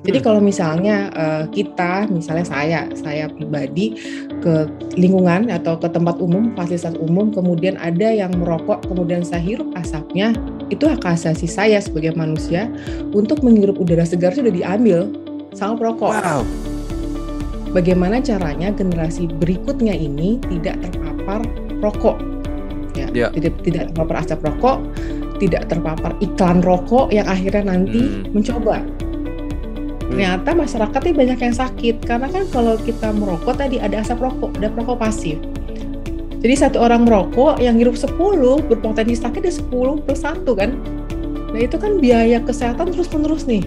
Jadi hmm. kalau misalnya uh, kita, misalnya saya, saya pribadi ke lingkungan atau ke tempat umum, fasilitas umum, kemudian ada yang merokok, kemudian saya hirup asapnya, itu hak asasi saya sebagai manusia untuk menghirup udara segar sudah diambil sama perokok. Wow. Bagaimana caranya generasi berikutnya ini tidak terpapar rokok, ya, yeah. tidak tidak terpapar asap rokok, tidak terpapar iklan rokok yang akhirnya nanti hmm. mencoba ternyata masyarakat ini banyak yang sakit karena kan kalau kita merokok tadi ada asap rokok, ada perokok pasif. Jadi satu orang merokok yang hirup 10 berpotensi sakit di 10 plus 1 kan. Nah itu kan biaya kesehatan terus-menerus nih.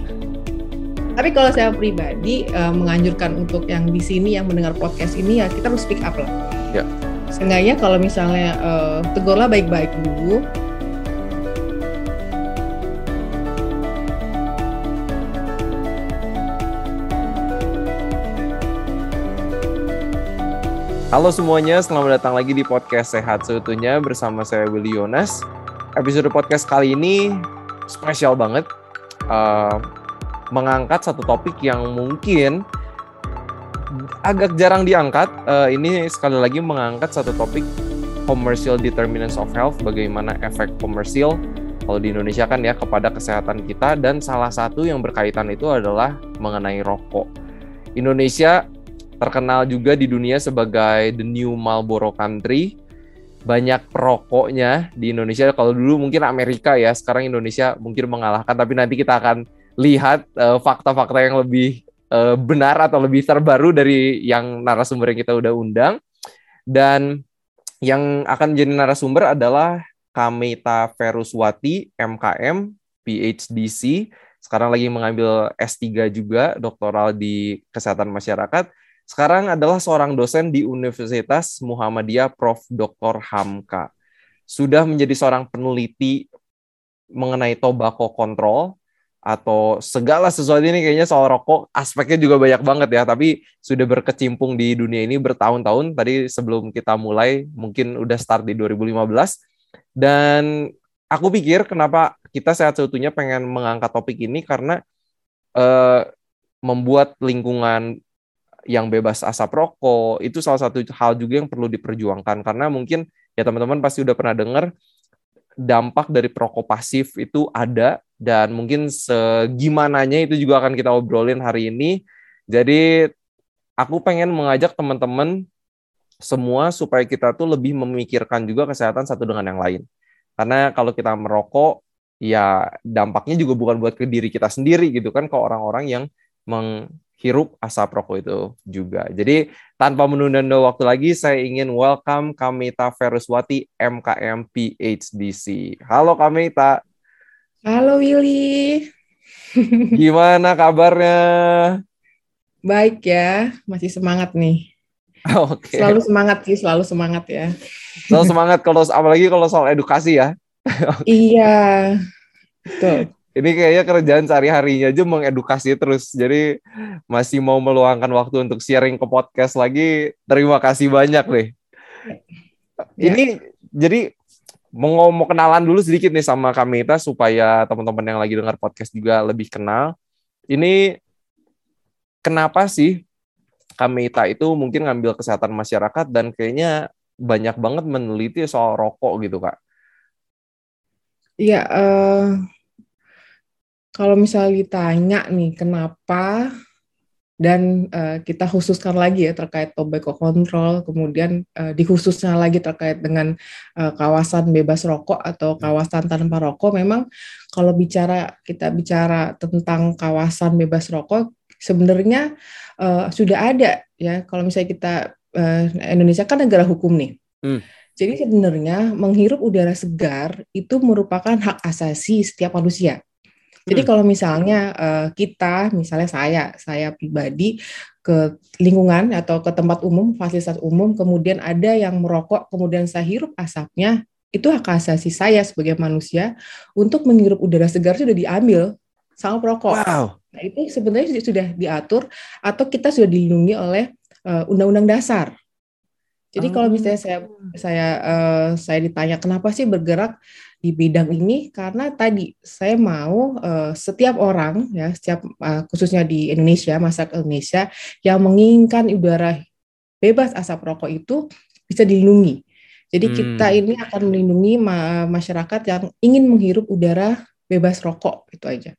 Tapi kalau saya pribadi uh, menganjurkan untuk yang di sini yang mendengar podcast ini ya kita harus speak up lah. Ya. Seenggaknya kalau misalnya uh, tegurlah baik-baik dulu, Halo semuanya, selamat datang lagi di podcast Sehat Seutuhnya bersama saya Willy Yonas. Episode podcast kali ini spesial banget, uh, mengangkat satu topik yang mungkin agak jarang diangkat. Uh, ini sekali lagi mengangkat satu topik commercial determinants of health, bagaimana efek komersil kalau di Indonesia kan ya kepada kesehatan kita dan salah satu yang berkaitan itu adalah mengenai rokok. Indonesia terkenal juga di dunia sebagai the new Marlboro country. Banyak perokoknya di Indonesia. Kalau dulu mungkin Amerika ya, sekarang Indonesia mungkin mengalahkan. Tapi nanti kita akan lihat eh, fakta-fakta uh, yang lebih uh, benar atau lebih terbaru dari yang narasumber yang kita udah undang. Dan yang akan jadi narasumber adalah Kameta Feruswati, MKM, PhDC, sekarang lagi mengambil S3 juga, doktoral di kesehatan masyarakat sekarang adalah seorang dosen di Universitas Muhammadiyah Prof. Dr. Hamka. Sudah menjadi seorang peneliti mengenai tobacco control atau segala sesuatu ini kayaknya soal rokok aspeknya juga banyak banget ya tapi sudah berkecimpung di dunia ini bertahun-tahun tadi sebelum kita mulai mungkin udah start di 2015 dan aku pikir kenapa kita sehat seutuhnya pengen mengangkat topik ini karena uh, membuat lingkungan yang bebas asap rokok itu salah satu hal juga yang perlu diperjuangkan karena mungkin ya teman-teman pasti udah pernah dengar dampak dari perokok pasif itu ada dan mungkin segimananya itu juga akan kita obrolin hari ini. Jadi aku pengen mengajak teman-teman semua supaya kita tuh lebih memikirkan juga kesehatan satu dengan yang lain. Karena kalau kita merokok ya dampaknya juga bukan buat ke diri kita sendiri gitu kan ke orang-orang yang hirup asap rokok itu juga. Jadi tanpa menunda-nunda waktu lagi, saya ingin welcome Kamita Feruswati, MKM PhDC. Halo Kamita. Halo Willy. Gimana kabarnya? Baik ya, masih semangat nih. Oke. Okay. Selalu semangat sih, selalu semangat ya. Selalu semangat kalau apalagi kalau soal edukasi ya. iya. Betul ini kayaknya kerjaan sehari-harinya aja mengedukasi terus. Jadi masih mau meluangkan waktu untuk sharing ke podcast lagi. Terima kasih banyak deh. Ya. Ini jadi mau mau kenalan dulu sedikit nih sama Kamita supaya teman-teman yang lagi dengar podcast juga lebih kenal. Ini kenapa sih Kamita itu mungkin ngambil kesehatan masyarakat dan kayaknya banyak banget meneliti soal rokok gitu kak. Iya, uh, kalau misalnya ditanya nih kenapa dan uh, kita khususkan lagi ya terkait tobacco control, kemudian uh, dikhususnya lagi terkait dengan uh, kawasan bebas rokok atau kawasan tanpa rokok, memang kalau bicara kita bicara tentang kawasan bebas rokok, sebenarnya uh, sudah ada ya. Kalau misalnya kita uh, Indonesia kan negara hukum nih. Hmm. Jadi sebenarnya menghirup udara segar itu merupakan hak asasi setiap manusia. Jadi hmm. kalau misalnya uh, kita, misalnya saya, saya pribadi ke lingkungan atau ke tempat umum, fasilitas umum, kemudian ada yang merokok, kemudian saya hirup asapnya, itu hak asasi saya sebagai manusia untuk menghirup udara segar sudah diambil sama perokok. Wow. Nah itu sebenarnya sudah diatur atau kita sudah dilindungi oleh uh, Undang-Undang Dasar. Jadi kalau misalnya saya saya uh, saya ditanya kenapa sih bergerak di bidang ini karena tadi saya mau uh, setiap orang ya setiap uh, khususnya di Indonesia masyarakat Indonesia yang menginginkan udara bebas asap rokok itu bisa dilindungi. Jadi hmm. kita ini akan melindungi ma masyarakat yang ingin menghirup udara bebas rokok itu aja.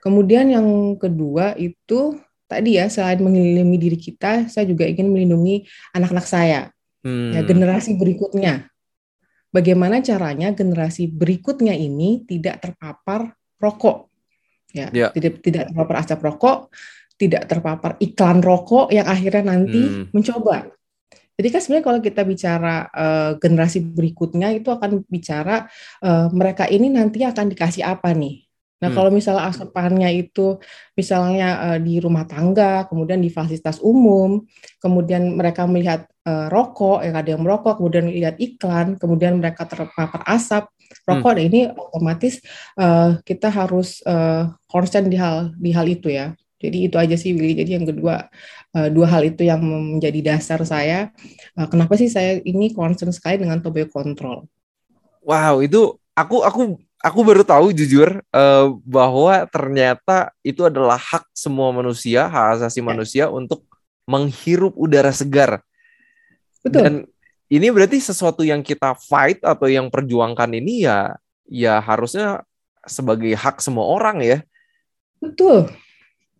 Kemudian yang kedua itu tadi ya selain melindungi diri kita, saya juga ingin melindungi anak-anak saya hmm. ya generasi berikutnya. Bagaimana caranya generasi berikutnya ini tidak terpapar rokok, ya, yeah. tidak tidak terpapar asap rokok, tidak terpapar iklan rokok yang akhirnya nanti hmm. mencoba. Jadi kan sebenarnya kalau kita bicara uh, generasi berikutnya itu akan bicara uh, mereka ini nanti akan dikasih apa nih Nah, hmm. kalau misalnya asupannya itu misalnya uh, di rumah tangga, kemudian di fasilitas umum, kemudian mereka melihat uh, rokok, ya ada yang merokok, kemudian lihat iklan, kemudian mereka terpapar asap rokok, hmm. nah ini otomatis uh, kita harus uh, concern di hal di hal itu ya. Jadi itu aja sih Willy. Jadi yang kedua uh, dua hal itu yang menjadi dasar saya. Uh, kenapa sih saya ini concern sekali dengan tobacco control? Wow, itu aku aku aku baru tahu jujur uh, bahwa ternyata itu adalah hak semua manusia, hak asasi ya. manusia untuk menghirup udara segar. Betul. Dan ini berarti sesuatu yang kita fight atau yang perjuangkan ini ya ya harusnya sebagai hak semua orang ya. Betul.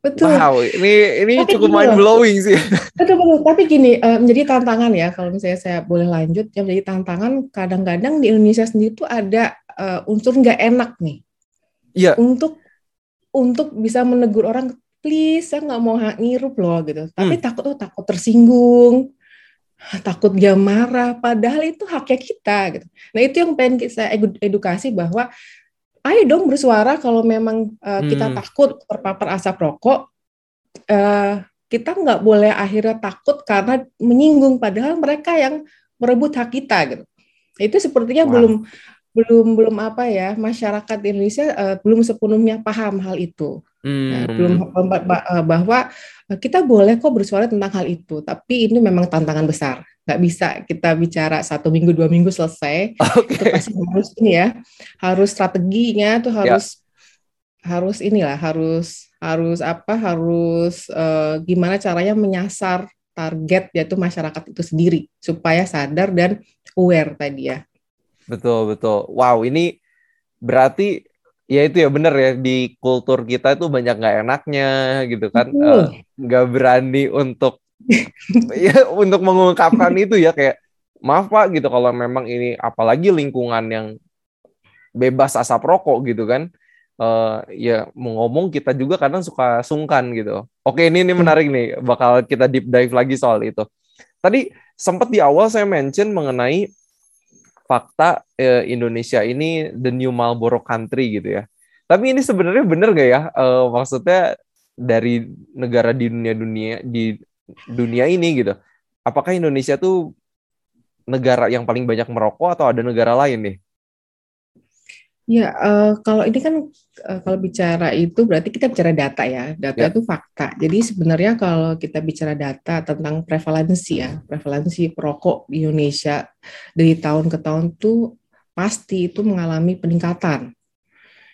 Betul. Wow, ini ini Tapi cukup mind blowing sih. Betul betul. Tapi gini, uh, menjadi tantangan ya kalau misalnya saya boleh lanjut, yang menjadi tantangan kadang-kadang di Indonesia sendiri itu ada uh, unsur nggak enak nih. Iya. Untuk untuk bisa menegur orang, please saya nggak mau ngirup loh gitu. Tapi hmm. takut oh takut tersinggung, takut dia marah. Padahal itu haknya kita gitu. Nah itu yang pengen saya edukasi bahwa ayo dong bersuara kalau memang uh, kita hmm. takut terpapar asap rokok. Uh, kita nggak boleh akhirnya takut karena menyinggung padahal mereka yang merebut hak kita gitu. Itu sepertinya wow. belum belum belum apa ya masyarakat Indonesia uh, belum sepenuhnya paham hal itu hmm. ya, belum eh, bahwa kita boleh kok bersuara tentang hal itu tapi ini memang tantangan besar nggak bisa kita bicara satu minggu dua minggu selesai okay. itu pasti harus ini ya harus strateginya tuh ya. harus yeah. harus inilah harus harus apa harus uh, gimana caranya menyasar target yaitu masyarakat itu sendiri supaya sadar dan aware tadi ya Betul, betul. Wow, ini berarti ya itu ya bener ya di kultur kita itu banyak nggak enaknya gitu kan. Eh, nggak uh, berani untuk ya untuk mengungkapkan itu ya kayak maaf pak gitu. Kalau memang ini apalagi lingkungan yang bebas asap rokok gitu kan uh, ya mau ngomong kita juga kadang suka sungkan gitu. Oke ini ini menarik nih bakal kita deep dive lagi soal itu. Tadi sempat di awal saya mention mengenai fakta eh, Indonesia ini the new Marlboro country gitu ya. Tapi ini sebenarnya benar gak ya? Eh, maksudnya dari negara di dunia dunia di dunia ini gitu. Apakah Indonesia tuh negara yang paling banyak merokok atau ada negara lain nih? Ya, uh, kalau ini kan uh, kalau bicara itu berarti kita bicara data ya. Data ya. itu fakta. Jadi sebenarnya kalau kita bicara data tentang prevalensi ya, prevalensi perokok di Indonesia dari tahun ke tahun tuh pasti itu mengalami peningkatan.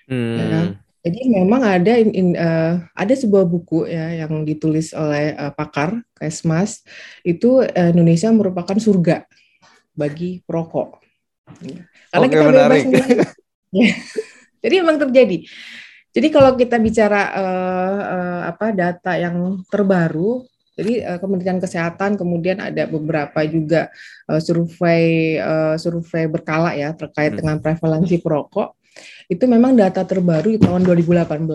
Hmm. Ya. Jadi memang ada in, in, uh, ada sebuah buku ya yang ditulis oleh uh, pakar Kesmas itu uh, Indonesia merupakan surga bagi perokok. Karena Oke, kita menarik. bebas Jadi memang terjadi. Jadi kalau kita bicara uh, uh, apa data yang terbaru, jadi uh, Kementerian Kesehatan kemudian ada beberapa juga uh, survei uh, survei berkala ya terkait hmm. dengan prevalensi perokok. Itu memang data terbaru di tahun 2018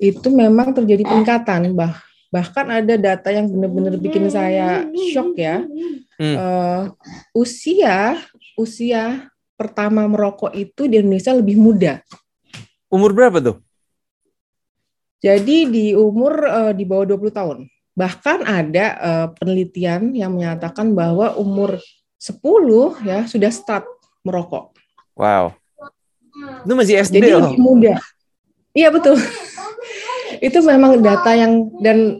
itu memang terjadi peningkatan bah bahkan ada data yang benar-benar bikin saya shock ya. Hmm. Uh, usia usia pertama merokok itu di Indonesia lebih muda. Umur berapa tuh? Jadi di umur uh, di bawah 20 tahun. Bahkan ada uh, penelitian yang menyatakan bahwa umur 10 ya sudah start merokok. Wow. Itu masih SD Jadi loh. lebih muda. Iya betul. itu memang data yang dan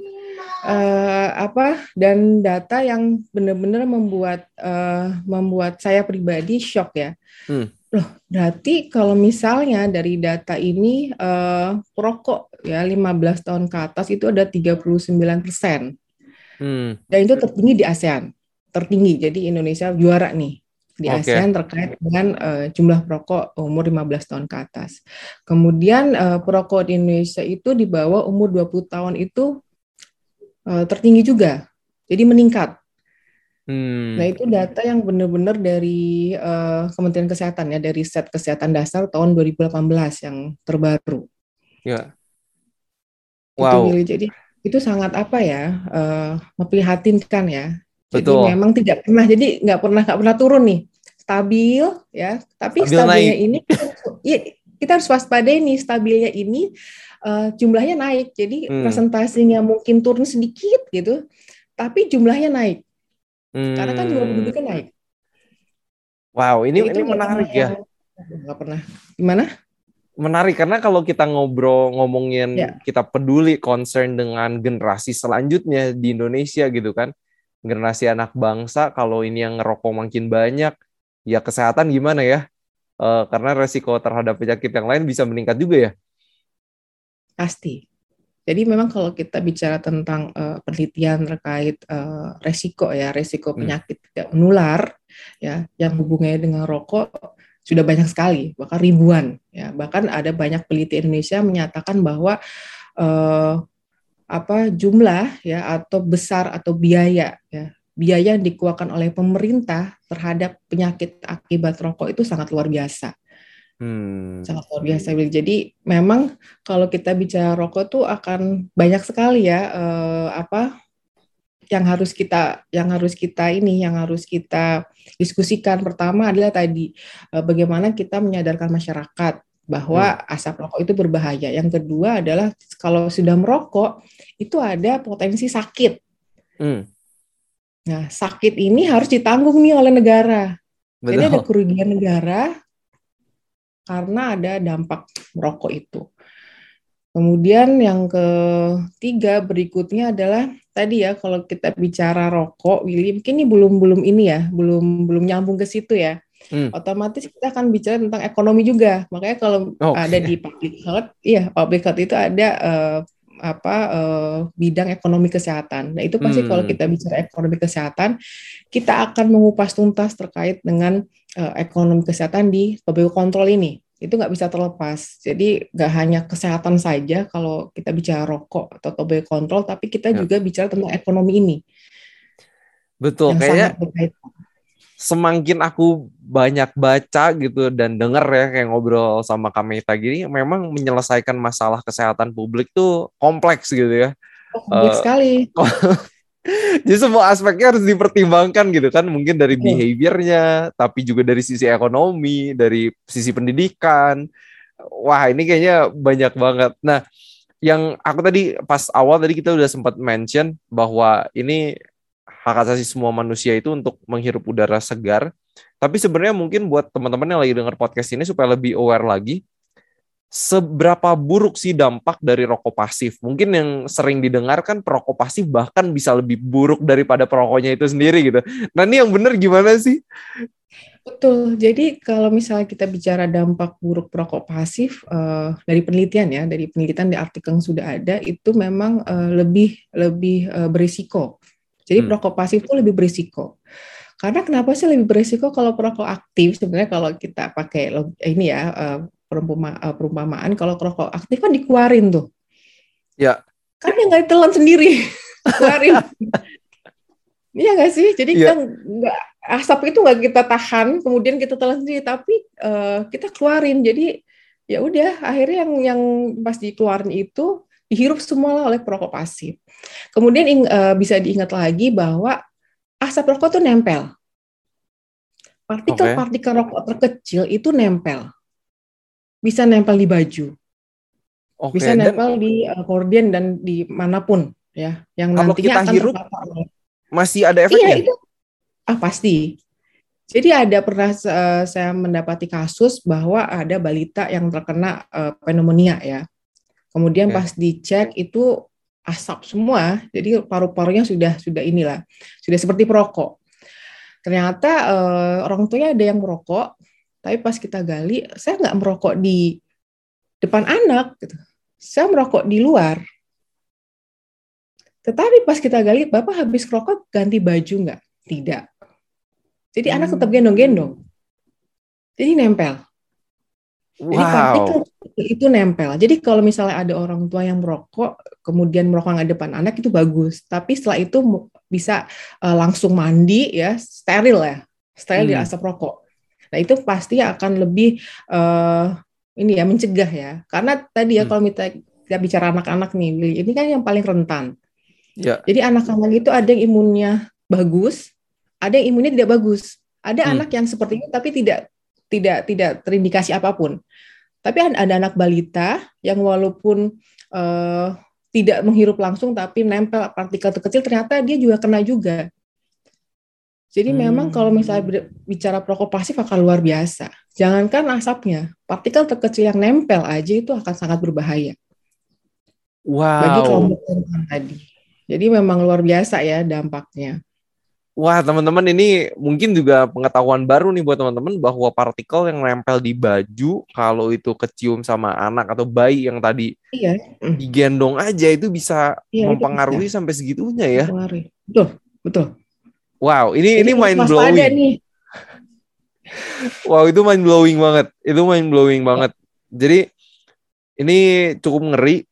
uh, apa dan data yang benar-benar membuat uh, membuat saya pribadi shock ya. Hmm. Loh, berarti kalau misalnya dari data ini uh, perokok ya 15 tahun ke atas itu ada 39 persen. Hmm. Dan itu tertinggi di ASEAN, tertinggi. Jadi Indonesia juara nih di okay. ASEAN terkait dengan uh, jumlah perokok umur 15 tahun ke atas. Kemudian uh, perokok di Indonesia itu di bawah umur 20 tahun itu uh, tertinggi juga. Jadi meningkat. Hmm. Nah itu data yang benar-benar dari uh, Kementerian Kesehatan ya dari set kesehatan dasar tahun 2018 yang terbaru. Ya. Wow. Itu, jadi itu sangat apa ya uh, memprihatinkan ya. Jadi Betul. memang tidak pernah jadi nggak pernah nggak pernah turun nih stabil ya. Tapi stabil stabilnya naik. ini ya, kita harus waspada nih stabilnya ini uh, jumlahnya naik. Jadi hmm. presentasinya mungkin turun sedikit gitu, tapi jumlahnya naik. Hmm. Karena kan jumlah penduduknya naik. Wow, ini ini menarik ya. Nggak pernah. Gimana? Menarik karena kalau kita ngobrol ngomongin ya. kita peduli concern dengan generasi selanjutnya di Indonesia gitu kan. Generasi anak bangsa kalau ini yang ngerokok makin banyak, ya kesehatan gimana ya? Uh, karena resiko terhadap penyakit yang lain bisa meningkat juga ya. Pasti. Jadi memang kalau kita bicara tentang uh, penelitian terkait uh, resiko ya, resiko hmm. penyakit hmm. tidak menular ya yang hubungannya dengan rokok sudah banyak sekali, bahkan ribuan ya. Bahkan ada banyak peneliti Indonesia menyatakan bahwa uh, apa jumlah ya atau besar atau biaya ya biaya yang dikeluarkan oleh pemerintah terhadap penyakit akibat rokok itu sangat luar biasa. Hmm. Sangat luar biasa. Jadi memang kalau kita bicara rokok tuh akan banyak sekali ya eh, apa yang harus kita yang harus kita ini yang harus kita diskusikan. Pertama adalah tadi eh, bagaimana kita menyadarkan masyarakat bahwa hmm. asap rokok itu berbahaya. Yang kedua adalah kalau sudah merokok itu ada potensi sakit. Hmm. Nah, sakit ini harus ditanggung nih oleh negara. Betul. Jadi ada kerugian negara karena ada dampak merokok itu. Kemudian yang ketiga berikutnya adalah tadi ya kalau kita bicara rokok, Willy, mungkin ini belum belum ini ya, belum belum nyambung ke situ ya. Hmm. Otomatis kita akan bicara tentang ekonomi juga. Makanya kalau okay. ada di public health, iya public health itu ada uh, apa uh, bidang ekonomi kesehatan. Nah itu pasti hmm. kalau kita bicara ekonomi kesehatan, kita akan mengupas tuntas terkait dengan uh, ekonomi kesehatan di tobacco control ini itu nggak bisa terlepas. Jadi nggak hanya kesehatan saja kalau kita bicara rokok atau tobacco control, tapi kita ya. juga bicara tentang ekonomi ini. Betul, kayaknya semakin aku banyak baca gitu dan denger ya kayak ngobrol sama Kameta gini, memang menyelesaikan masalah kesehatan publik tuh kompleks gitu ya. Oh, kompleks uh, sekali. Jadi semua aspeknya harus dipertimbangkan gitu kan, mungkin dari behaviornya, tapi juga dari sisi ekonomi, dari sisi pendidikan. Wah ini kayaknya banyak banget. Nah, yang aku tadi pas awal tadi kita udah sempat mention bahwa ini hak asasi semua manusia itu untuk menghirup udara segar. Tapi sebenarnya mungkin buat teman-teman yang lagi dengar podcast ini supaya lebih aware lagi, seberapa buruk sih dampak dari rokok pasif? Mungkin yang sering didengarkan perokok pasif bahkan bisa lebih buruk daripada perokoknya itu sendiri gitu. Nah ini yang benar gimana sih? Betul. Jadi kalau misalnya kita bicara dampak buruk perokok pasif uh, dari penelitian ya, dari penelitian di artikel yang sudah ada itu memang uh, lebih lebih uh, berisiko. Jadi hmm. perokok pasif itu lebih berisiko. Karena kenapa sih lebih berisiko kalau perokok aktif? Sebenarnya kalau kita pakai ini ya uh, uh, perumpamaan kalau rokok aktif kan dikeluarin tuh. Ya. Kan yang nggak ditelan sendiri, keluarin. Iya nggak sih? Jadi ya. kita nggak asap itu nggak kita tahan, kemudian kita telan sendiri, tapi uh, kita keluarin. Jadi ya udah, akhirnya yang yang pas dikeluarin itu dihirup semua oleh perokok pasif. Kemudian uh, bisa diingat lagi bahwa asap rokok tuh nempel. Partikel-partikel okay. rokok terkecil itu nempel bisa nempel di baju, okay, bisa nempel dan, di uh, korden dan di mana pun ya, yang kalau nantinya kita akan hirup masih ada efeknya. Iya itu ah pasti. Jadi ada pernah uh, saya mendapati kasus bahwa ada balita yang terkena uh, pneumonia ya. Kemudian okay. pas dicek itu asap semua, jadi paru-parunya sudah sudah inilah, sudah seperti perokok. Ternyata uh, orang tuanya ada yang merokok, tapi pas kita gali, saya nggak merokok di depan anak, gitu. saya merokok di luar. Tetapi pas kita gali, bapak habis merokok ganti baju nggak? Tidak. Jadi hmm. anak tetap gendong-gendong. Jadi nempel. Wow. Jadi itu nempel. Jadi kalau misalnya ada orang tua yang merokok, kemudian merokok di depan anak itu bagus. Tapi setelah itu bisa uh, langsung mandi ya, steril ya, steril hmm. di asap rokok. Nah itu pasti akan lebih uh, ini ya mencegah ya. Karena tadi ya hmm. kalau kita, kita bicara anak-anak nih, ini kan yang paling rentan. Ya. Jadi anak-anak itu ada yang imunnya bagus, ada yang imunnya tidak bagus. Ada hmm. anak yang seperti ini tapi tidak tidak tidak terindikasi apa pun. Tapi ada anak balita yang walaupun uh, tidak menghirup langsung tapi nempel partikel terkecil ternyata dia juga kena juga. Jadi hmm. memang kalau misalnya bicara perokok pasif akan luar biasa. Jangankan asapnya, partikel terkecil yang nempel aja itu akan sangat berbahaya. Wow. Bagi kelompok tadi. Jadi memang luar biasa ya dampaknya. Wah, teman-teman ini mungkin juga pengetahuan baru nih buat teman-teman bahwa partikel yang nempel di baju kalau itu kecium sama anak atau bayi yang tadi iya. digendong aja itu bisa iya, mempengaruhi bisa. sampai segitunya ya. Betul, betul. Wow, ini Jadi ini mind blowing. Nih. wow, itu mind blowing banget. Itu mind blowing banget. Jadi ini cukup ngeri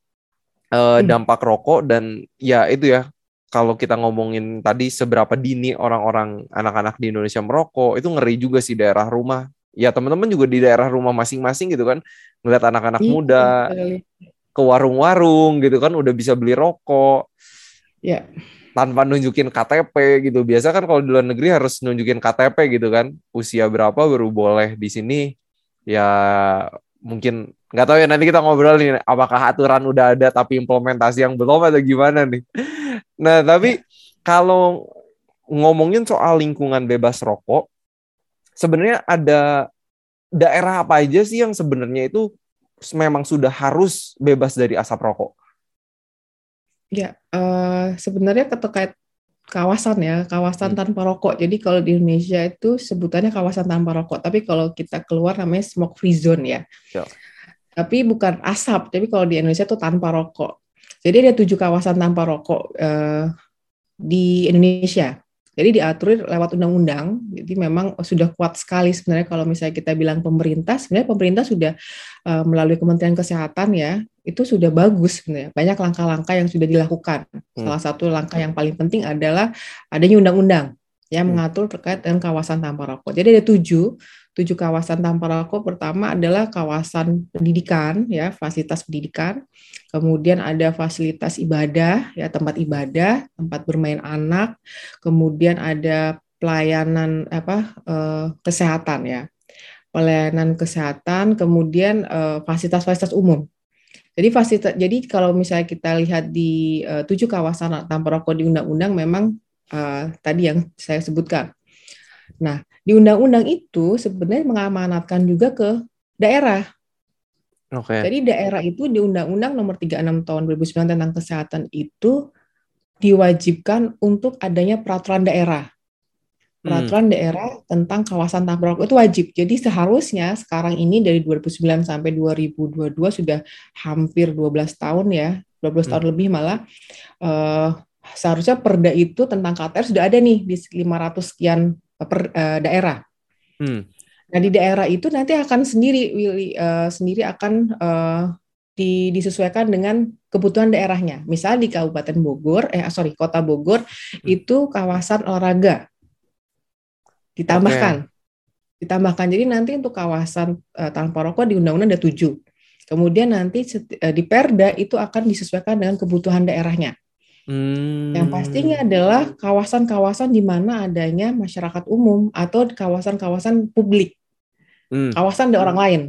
uh, dampak rokok dan ya itu ya kalau kita ngomongin tadi seberapa dini orang-orang anak-anak di Indonesia merokok itu ngeri juga sih daerah rumah ya teman-teman juga di daerah rumah masing-masing gitu kan ngeliat anak-anak iya, muda ke warung-warung gitu kan udah bisa beli rokok ya tanpa nunjukin KTP gitu. Biasa kan kalau di luar negeri harus nunjukin KTP gitu kan. Usia berapa baru boleh di sini? Ya mungkin nggak tahu ya nanti kita ngobrol nih apakah aturan udah ada tapi implementasi yang belum atau gimana nih? Nah, tapi kalau ngomongin soal lingkungan bebas rokok, sebenarnya ada daerah apa aja sih yang sebenarnya itu memang sudah harus bebas dari asap rokok? Ya, uh, sebenarnya terkait kawasan ya, kawasan hmm. tanpa rokok. Jadi kalau di Indonesia itu sebutannya kawasan tanpa rokok, tapi kalau kita keluar namanya smoke free zone ya. ya. Tapi bukan asap, tapi kalau di Indonesia itu tanpa rokok. Jadi ada tujuh kawasan tanpa rokok uh, di Indonesia. Jadi diatur lewat undang-undang. Jadi memang sudah kuat sekali sebenarnya kalau misalnya kita bilang pemerintah, sebenarnya pemerintah sudah uh, melalui Kementerian Kesehatan ya, itu sudah bagus sebenarnya. Banyak langkah-langkah yang sudah dilakukan. Hmm. Salah satu langkah yang paling penting adalah adanya undang-undang yang hmm. mengatur terkait dengan kawasan tanpa rokok. Jadi ada tujuh tujuh kawasan tanpa rokok pertama adalah kawasan pendidikan ya fasilitas pendidikan kemudian ada fasilitas ibadah ya tempat ibadah tempat bermain anak kemudian ada pelayanan apa eh, kesehatan ya pelayanan kesehatan kemudian eh, fasilitas-fasilitas umum jadi fasilitas jadi kalau misalnya kita lihat di eh, tujuh kawasan tanpa rokok di undang-undang memang eh, tadi yang saya sebutkan Nah, di undang-undang itu sebenarnya mengamanatkan juga ke daerah. Oke. Okay. Jadi daerah itu di Undang-Undang Nomor 36 Tahun 2009 tentang kesehatan itu diwajibkan untuk adanya peraturan daerah. Peraturan hmm. daerah tentang kawasan tanpa rokok itu wajib. Jadi seharusnya sekarang ini dari 2009 sampai 2022 sudah hampir 12 tahun ya, 12 hmm. tahun lebih malah uh, seharusnya perda itu tentang KTR sudah ada nih di 500 sekian per uh, daerah. Hmm. Nah di daerah itu nanti akan sendiri Willy, uh, sendiri akan uh, di, disesuaikan dengan kebutuhan daerahnya. Misal di Kabupaten Bogor, eh sorry Kota Bogor hmm. itu kawasan olahraga ditambahkan, okay. ditambahkan. Jadi nanti untuk kawasan uh, tanpa rokok di undang-undang ada tujuh. Kemudian nanti di Perda itu akan disesuaikan dengan kebutuhan daerahnya. Hmm. Yang pastinya adalah kawasan-kawasan di mana adanya masyarakat umum atau kawasan-kawasan publik, hmm. kawasan dari orang lain.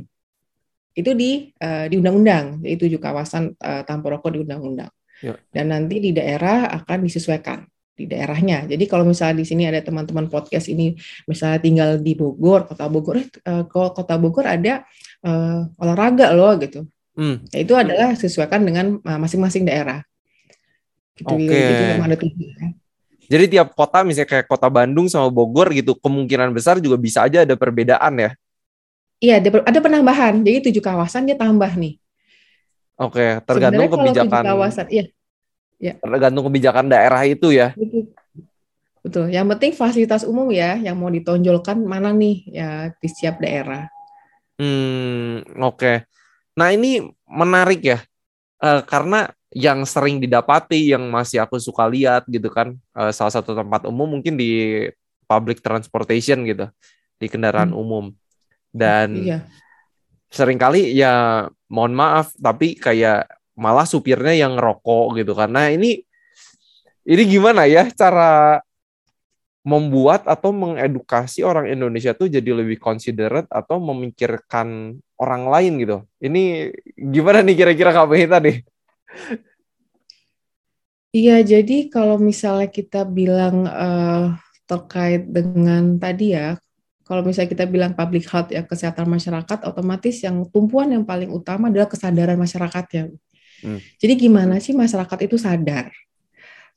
Itu di uh, di undang-undang, itu juga kawasan uh, tanpa rokok di undang-undang. Ya. Dan nanti di daerah akan disesuaikan di daerahnya. Jadi kalau misalnya di sini ada teman-teman podcast ini misalnya tinggal di Bogor, Kota Bogor, eh, Kota Bogor ada uh, olahraga loh gitu. Hmm. Nah, itu adalah sesuaikan dengan masing-masing daerah. Gitu, Oke. Okay. Ada tujuan. Jadi tiap kota misalnya kayak kota Bandung sama Bogor gitu kemungkinan besar juga bisa aja ada perbedaan ya. Iya, ada penambahan. Jadi tujuh kawasan dia tambah nih. Oke, tergantung Sebenarnya kebijakan. kawasan, iya. Ya. Tergantung kebijakan daerah itu ya. Betul. Betul. Yang penting fasilitas umum ya yang mau ditonjolkan mana nih ya di setiap daerah. Hmm, oke. Okay. Nah, ini menarik ya. Uh, karena yang sering didapati yang masih aku suka lihat gitu kan uh, salah satu tempat umum mungkin di public transportation gitu di kendaraan hmm. umum dan iya. sering kali ya mohon maaf tapi kayak malah supirnya yang rokok gitu karena ini ini gimana ya cara membuat atau mengedukasi orang Indonesia tuh jadi lebih considerate atau memikirkan orang lain gitu. Ini gimana nih kira-kira Kak Behita nih? Iya, jadi kalau misalnya kita bilang uh, terkait dengan tadi ya, kalau misalnya kita bilang public health ya kesehatan masyarakat, otomatis yang tumpuan yang paling utama adalah kesadaran masyarakat ya. Hmm. Jadi gimana sih masyarakat itu sadar?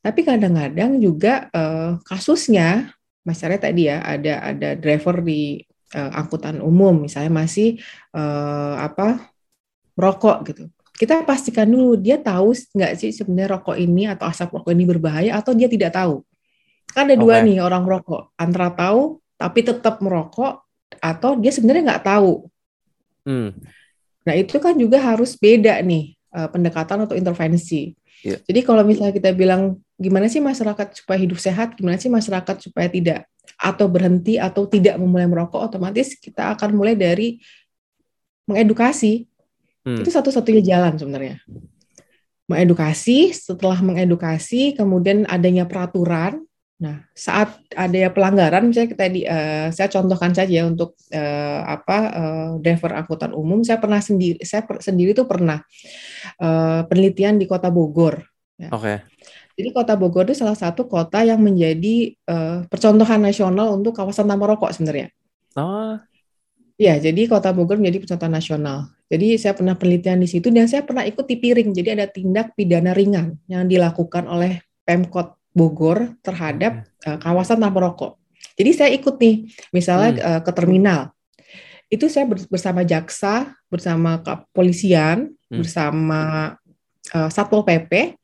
Tapi kadang-kadang juga uh, kasusnya, misalnya tadi ya ada ada driver di uh, angkutan umum, misalnya masih uh, apa merokok gitu kita pastikan dulu dia tahu nggak sih sebenarnya rokok ini atau asap rokok ini berbahaya atau dia tidak tahu. Kan ada okay. dua nih orang rokok, antara tahu tapi tetap merokok atau dia sebenarnya nggak tahu. Hmm. Nah itu kan juga harus beda nih uh, pendekatan atau intervensi. Yeah. Jadi kalau misalnya kita bilang gimana sih masyarakat supaya hidup sehat, gimana sih masyarakat supaya tidak atau berhenti atau tidak memulai merokok, otomatis kita akan mulai dari mengedukasi Hmm. Itu satu-satunya jalan sebenarnya. Mengedukasi, setelah mengedukasi, kemudian adanya peraturan. Nah, saat ada pelanggaran, misalnya kita di, uh, saya contohkan saja untuk uh, apa uh, driver angkutan umum, saya pernah sendiri, saya per, sendiri itu pernah uh, penelitian di Kota Bogor. Ya. Oke. Okay. Jadi Kota Bogor itu salah satu kota yang menjadi uh, percontohan nasional untuk kawasan tanpa rokok sebenarnya. Oh. Ya, jadi Kota Bogor menjadi percontohan nasional. Jadi saya pernah penelitian di situ dan saya pernah ikut di piring. Jadi ada tindak pidana ringan yang dilakukan oleh Pemkot Bogor terhadap uh, kawasan tanpa rokok. Jadi saya ikut nih, misalnya hmm. uh, ke terminal. Itu saya bersama jaksa, bersama kepolisian, hmm. bersama uh, Satpol PP,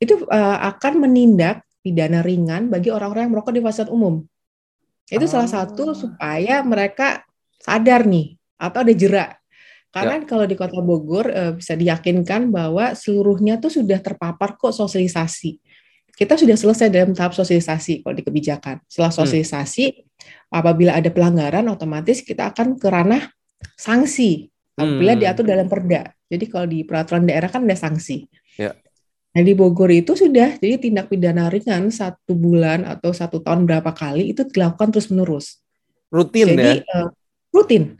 itu uh, akan menindak pidana ringan bagi orang-orang yang merokok di fasilitas umum. Itu oh. salah satu supaya mereka sadar nih atau ada jerak karena ya. kalau di Kota Bogor uh, bisa diyakinkan bahwa seluruhnya tuh sudah terpapar kok sosialisasi. Kita sudah selesai dalam tahap sosialisasi kalau di kebijakan. Setelah hmm. sosialisasi, hmm. apabila ada pelanggaran, otomatis kita akan ke ranah sanksi apabila hmm. diatur dalam perda. Jadi kalau di peraturan daerah kan ada sanksi. Ya. Nah di Bogor itu sudah jadi tindak pidana ringan satu bulan atau satu tahun berapa kali itu dilakukan terus menerus. Rutin jadi, ya? Uh, rutin.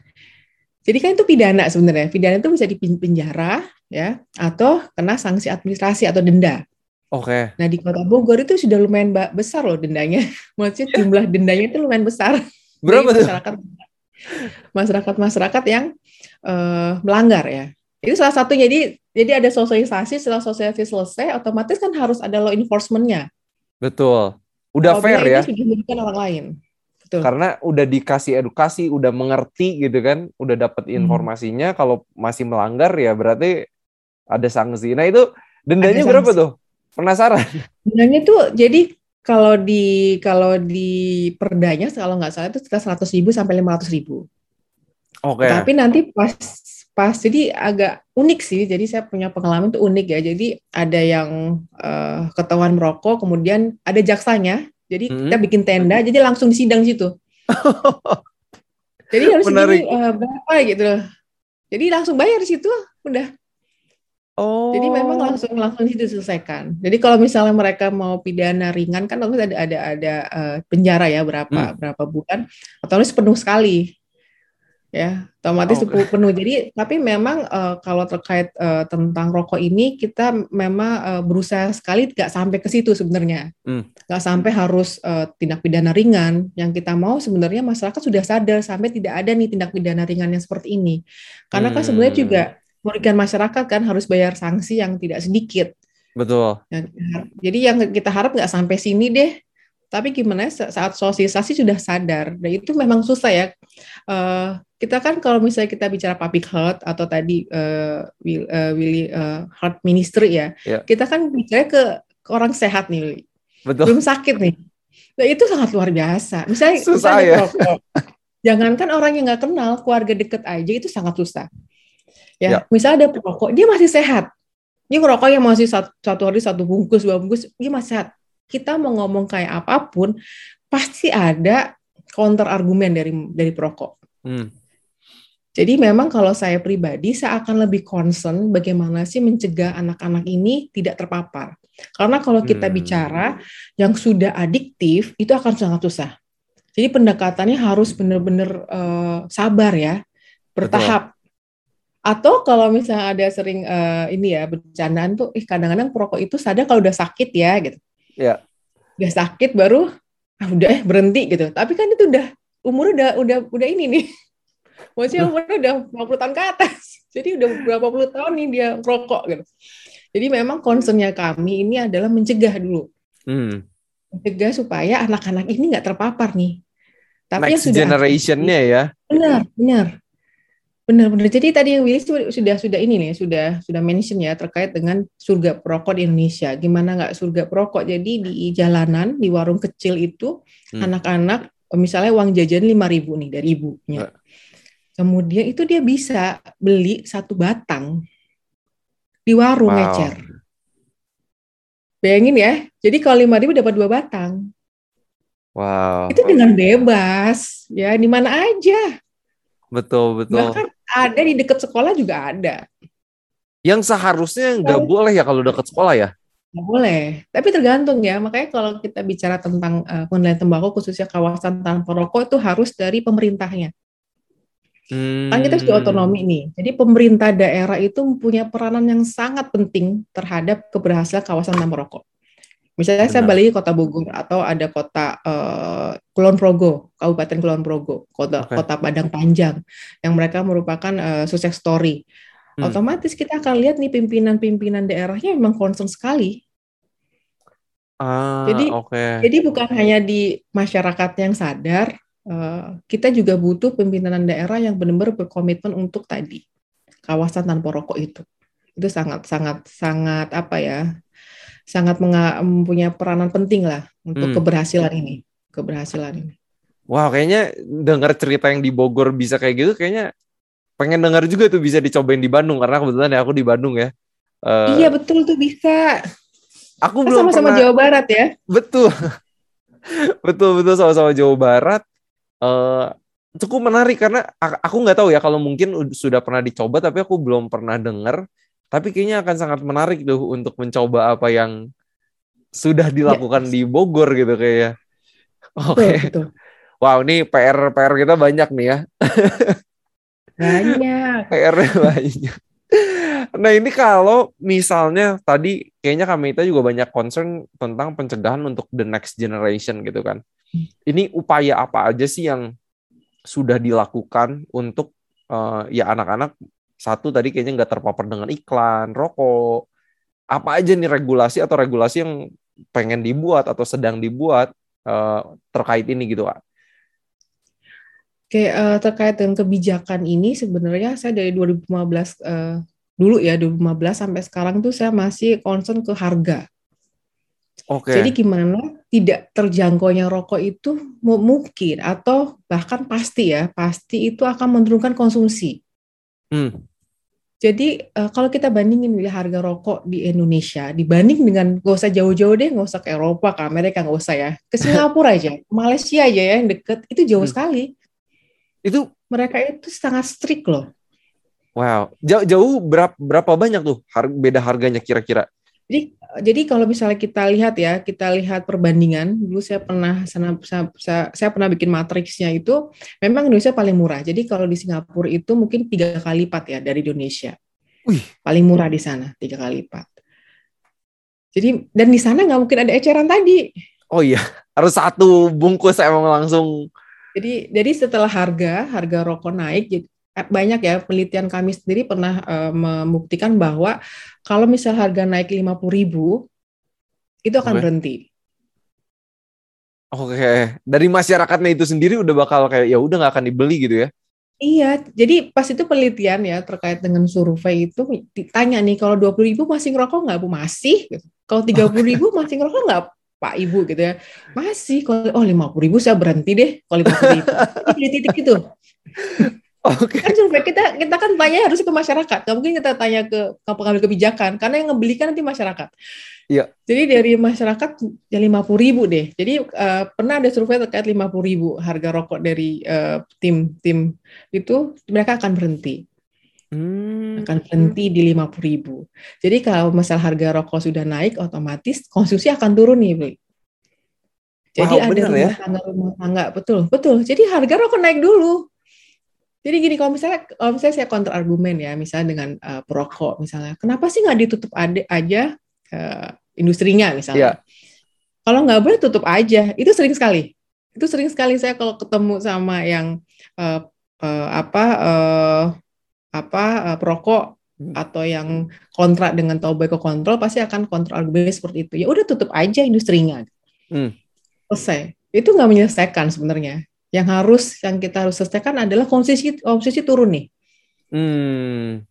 Jadi kan itu pidana sebenarnya. Pidana itu bisa dipenjara ya atau kena sanksi administrasi atau denda. Oke. Okay. Nah di Kota Bogor itu sudah lumayan besar loh dendanya. Maksudnya jumlah dendanya itu lumayan besar. Berapa tuh? Masyarakat masyarakat masyarakat yang uh, melanggar ya. Itu salah satu jadi jadi ada sosialisasi setelah sosialisasi selesai otomatis kan harus ada law enforcementnya. Betul. Udah Apabila fair ya. Sudah orang lain. Betul. Karena udah dikasih edukasi, udah mengerti gitu kan, udah dapat hmm. informasinya. Hmm. Kalau masih melanggar ya berarti ada sanksi. Nah itu dendanya berapa tuh? Penasaran? Dendanya tuh jadi kalau di kalau di perdanya kalau nggak salah itu sekitar seratus ribu sampai lima ratus ribu. Oke. Okay. Tapi nanti pas pas jadi agak unik sih. Jadi saya punya pengalaman itu unik ya. Jadi ada yang uh, ketahuan merokok, kemudian ada jaksanya jadi hmm. kita bikin tenda, jadi langsung di sidang situ. jadi harus ini uh, berapa gitu Jadi langsung bayar di situ, udah. Oh. Jadi memang langsung langsung situ selesaikan. Jadi kalau misalnya mereka mau pidana ringan kan harus ada ada ada uh, penjara ya berapa hmm. berapa bulan atau harus penuh sekali ya otomatis oh. penuh jadi tapi memang uh, kalau terkait uh, tentang rokok ini kita memang uh, berusaha sekali nggak sampai ke situ sebenarnya hmm. nggak hmm. sampai harus uh, tindak pidana ringan yang kita mau sebenarnya masyarakat sudah sadar sampai tidak ada nih tindak pidana ringan yang seperti ini karena hmm. kan sebenarnya juga. Merugikan masyarakat kan harus bayar sanksi yang tidak sedikit Betul. jadi yang kita harap nggak sampai sini deh. Tapi gimana saat sosialisasi sudah sadar, dan itu memang susah ya. Uh, kita kan kalau misalnya kita bicara public health atau tadi uh, Will, uh, Willy uh, Health Ministry ya, yeah. kita kan bicara ke, ke orang sehat nih, Betul. belum sakit nih. Nah itu sangat luar biasa. Misalnya, susah misalnya ya. Rokok, jangankan orang yang nggak kenal, keluarga deket aja itu sangat susah. Ya, yeah. misalnya ada perokok, dia masih sehat. Ini ngerokok yang masih satu, satu hari satu bungkus, dua bungkus, dia masih sehat kita mau ngomong kayak apa pun pasti ada counter argumen dari dari perokok. Hmm. Jadi memang kalau saya pribadi saya akan lebih concern bagaimana sih mencegah anak-anak ini tidak terpapar. Karena kalau kita hmm. bicara yang sudah adiktif itu akan sangat susah. Jadi pendekatannya harus benar-benar uh, sabar ya, bertahap. Betul. Atau kalau misalnya ada sering uh, ini ya bercandaan tuh, eh kadang-kadang perokok itu sadar kalau udah sakit ya gitu. Ya. Udah sakit baru ah udah eh berhenti gitu. Tapi kan itu udah umur udah udah udah ini nih. Maksudnya umurnya udah 50 tahun ke atas. Jadi udah berapa puluh tahun nih dia rokok gitu. Jadi memang concernnya kami ini adalah mencegah dulu. Hmm. Mencegah supaya anak-anak ini nggak terpapar nih. Tapi Next sudah generationnya ya. Benar, benar. Benar-benar. Jadi tadi yang Willy sudah sudah ini nih, sudah sudah mention ya terkait dengan surga perokok di Indonesia. Gimana nggak surga perokok? Jadi di jalanan, di warung kecil itu hmm. anak-anak hmm. misalnya uang jajan lima ribu nih dari ibunya. Kemudian itu dia bisa beli satu batang di warung wow. ecer. Bayangin ya. Jadi kalau lima ribu dapat dua batang. Wow. Itu dengan bebas, ya di mana aja. Betul betul. Bahkan ada di dekat sekolah juga ada. Yang seharusnya nggak boleh ya kalau dekat sekolah ya? Nggak boleh. Tapi tergantung ya. Makanya kalau kita bicara tentang uh, pengendalian tembakau khususnya kawasan tanpa rokok itu harus dari pemerintahnya. Hmm. Kan kita sudah hmm. otonomi nih. Jadi pemerintah daerah itu punya peranan yang sangat penting terhadap keberhasilan kawasan tanpa rokok. Misalnya Benar. saya balik kota Bogor atau ada kota uh, Kulon Progo, Kabupaten Kulon Progo, kota okay. kota Padang Panjang yang mereka merupakan uh, sukses story. Hmm. Otomatis kita akan lihat nih pimpinan-pimpinan daerahnya memang concern sekali. Ah, jadi okay. jadi bukan hanya di masyarakat yang sadar, uh, kita juga butuh pimpinan daerah yang benar-benar berkomitmen untuk tadi kawasan tanpa rokok itu. Itu sangat sangat sangat apa ya? Sangat mempunyai peranan penting lah untuk hmm. keberhasilan ini, keberhasilan ini. Wah, wow, kayaknya dengar cerita yang di Bogor bisa kayak gitu, kayaknya pengen dengar juga tuh bisa dicobain di Bandung karena kebetulan ya aku di Bandung ya. Uh, iya betul tuh bisa. Aku Kita belum sama-sama Jawa Barat ya. Betul, betul betul sama-sama Jawa Barat. Uh, cukup menarik karena aku nggak tahu ya kalau mungkin sudah pernah dicoba tapi aku belum pernah dengar tapi kayaknya akan sangat menarik tuh untuk mencoba apa yang sudah ya, dilakukan ya. di Bogor gitu kayaknya. Oke. Okay. Wow, ini PR PR kita banyak nih ya. Banyak. PR banyak. Nah ini kalau misalnya tadi kayaknya kami kita juga banyak concern tentang pencegahan untuk the next generation gitu kan. Ini upaya apa aja sih yang sudah dilakukan untuk uh, ya anak-anak satu tadi kayaknya nggak terpapar dengan iklan, rokok. Apa aja nih regulasi atau regulasi yang pengen dibuat atau sedang dibuat uh, terkait ini gitu, Kak? Oke, uh, terkait dengan kebijakan ini sebenarnya saya dari 2015 uh, eh, dulu ya 2015 sampai sekarang tuh saya masih concern ke harga. Oke. Jadi gimana tidak terjangkaunya rokok itu mungkin atau bahkan pasti ya pasti itu akan menurunkan konsumsi. Hmm. Jadi uh, kalau kita bandingin harga rokok di Indonesia dibanding dengan gak usah jauh-jauh deh, gak usah ke Eropa, ke Amerika gak usah ya, ke Singapura aja, Malaysia aja ya yang deket itu jauh hmm. sekali. Itu mereka itu sangat strict loh. Wow, jauh, jauh berapa berapa banyak tuh harga, beda harganya kira-kira? Jadi jadi kalau misalnya kita lihat ya, kita lihat perbandingan. Dulu saya pernah saya, saya, saya pernah bikin matriksnya itu memang Indonesia paling murah. Jadi kalau di Singapura itu mungkin tiga kali lipat ya dari Indonesia. Wih. Paling murah di sana tiga kali lipat. Jadi dan di sana nggak mungkin ada eceran tadi. Oh iya, harus satu bungkus emang langsung. Jadi jadi setelah harga harga rokok naik, banyak ya penelitian kami sendiri pernah uh, membuktikan bahwa kalau misal harga naik 50 ribu itu akan okay. berhenti. Oke, okay. dari masyarakatnya itu sendiri udah bakal kayak ya udah nggak akan dibeli gitu ya? Iya, jadi pas itu penelitian ya terkait dengan survei itu ditanya nih kalau dua puluh ribu masih ngerokok nggak bu masih? Gitu. Kalau tiga puluh ribu masih ngerokok nggak pak ibu gitu ya? Masih. Kalau oh lima puluh ribu saya berhenti deh kalau lima puluh ribu. di titik itu. Oke. Okay. Kan survei kita kita kan tanya harus ke masyarakat. Gak mungkin kita tanya ke pengambil kebijakan karena yang ngebeli kan nanti masyarakat. Iya. Jadi dari masyarakat ya lima puluh ribu deh. Jadi uh, pernah ada survei terkait lima puluh ribu harga rokok dari uh, tim tim itu mereka akan berhenti. Hmm. akan berhenti di lima puluh ribu. Jadi kalau masalah harga rokok sudah naik, otomatis konsumsi akan turun nih, Bli. Jadi wow, ada rumah ya? tangga rumah tangga betul betul. Jadi harga rokok naik dulu. Jadi gini kalau misalnya kalau misalnya saya kontra argumen ya misalnya dengan uh, perokok misalnya kenapa sih nggak ditutup ade aja uh, industrinya misalnya yeah. kalau nggak boleh tutup aja itu sering sekali itu sering sekali saya kalau ketemu sama yang uh, uh, apa uh, apa uh, perokok hmm. atau yang kontrak dengan tobacco control pasti akan kontrol argumen seperti itu ya udah tutup aja industrinya hmm. selesai itu nggak menyelesaikan sebenarnya yang harus yang kita harus selesaikan adalah konsumsi konsumsi turun nih. Hmm.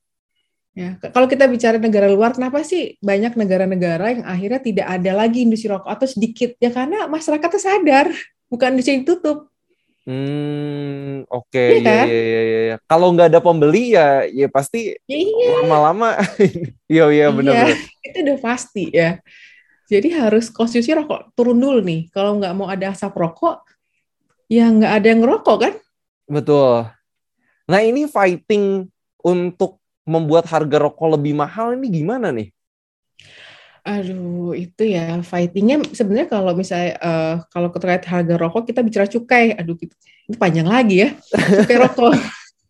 Ya, kalau kita bicara negara luar, kenapa sih banyak negara-negara yang akhirnya tidak ada lagi industri rokok atau sedikit? Ya karena masyarakatnya sadar, bukan industri ditutup. Hmm, oke, okay. ya, kan? ya, ya, ya, ya. Kalau nggak ada pembeli ya, ya pasti ya, iya. lama-lama, iya, iya, benar. Iya, itu udah pasti ya. Jadi harus konsumsi rokok turun dulu nih. Kalau nggak mau ada asap rokok, ya nggak ada yang ngerokok kan? Betul. Nah ini fighting untuk membuat harga rokok lebih mahal ini gimana nih? Aduh, itu ya fightingnya sebenarnya kalau misalnya uh, kalau terkait harga rokok kita bicara cukai, aduh itu panjang lagi ya cukai rokok.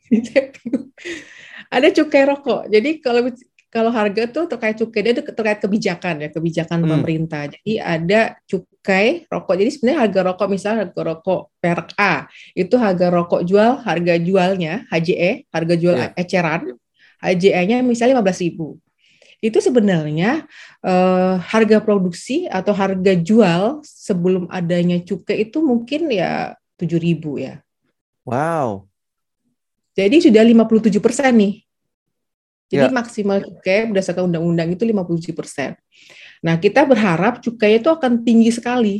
Ada cukai rokok. Jadi kalau kalau harga tuh terkait cukai dia itu terkait kebijakan ya kebijakan hmm. pemerintah. Jadi ada cukai rokok. Jadi sebenarnya harga rokok misalnya harga rokok merek A itu harga rokok jual harga jualnya HJE harga jual yeah. eceran HJE-nya misalnya 15.000 itu sebenarnya eh, harga produksi atau harga jual sebelum adanya cukai itu mungkin ya 7.000 ya. Wow. Jadi sudah 57 persen nih jadi ya. maksimal cukai berdasarkan undang-undang itu 57 persen. Nah kita berharap cukai itu akan tinggi sekali.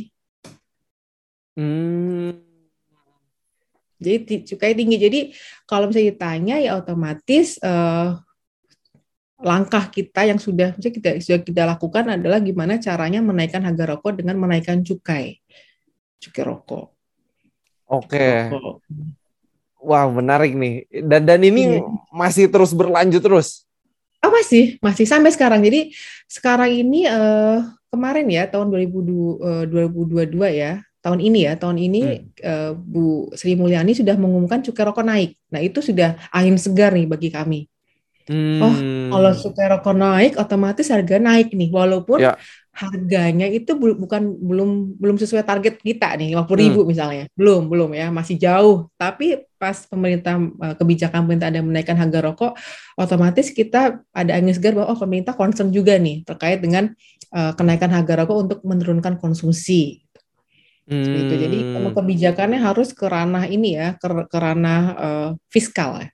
Hmm. Jadi cukai tinggi. Jadi kalau misalnya ditanya ya otomatis uh, langkah kita yang sudah kita sudah kita lakukan adalah gimana caranya menaikkan harga rokok dengan menaikkan cukai cukai rokok. Oke. Okay. Wah menarik nih. Dan dan ini iya. masih terus berlanjut terus. Oh masih, masih sampai sekarang. Jadi sekarang ini uh, kemarin ya tahun 2022, uh, 2022 ya, tahun ini ya, tahun ini hmm. uh, Bu Sri Mulyani sudah mengumumkan cukai rokok naik. Nah itu sudah angin segar nih bagi kami. Hmm. Oh kalau cukai rokok naik, otomatis harga naik nih, walaupun ya harganya itu bukan belum belum sesuai target kita nih 50 ribu hmm. misalnya. Belum belum ya masih jauh. Tapi pas pemerintah eh, kebijakan pemerintah ada menaikkan harga rokok otomatis kita ada angin segar bahwa oh pemerintah concern juga nih terkait dengan uh, kenaikan harga rokok untuk menurunkan konsumsi. Hmm. itu. Jadi kebijakannya harus ke ranah ini ya ke, ke ranah uh, fiskal ya.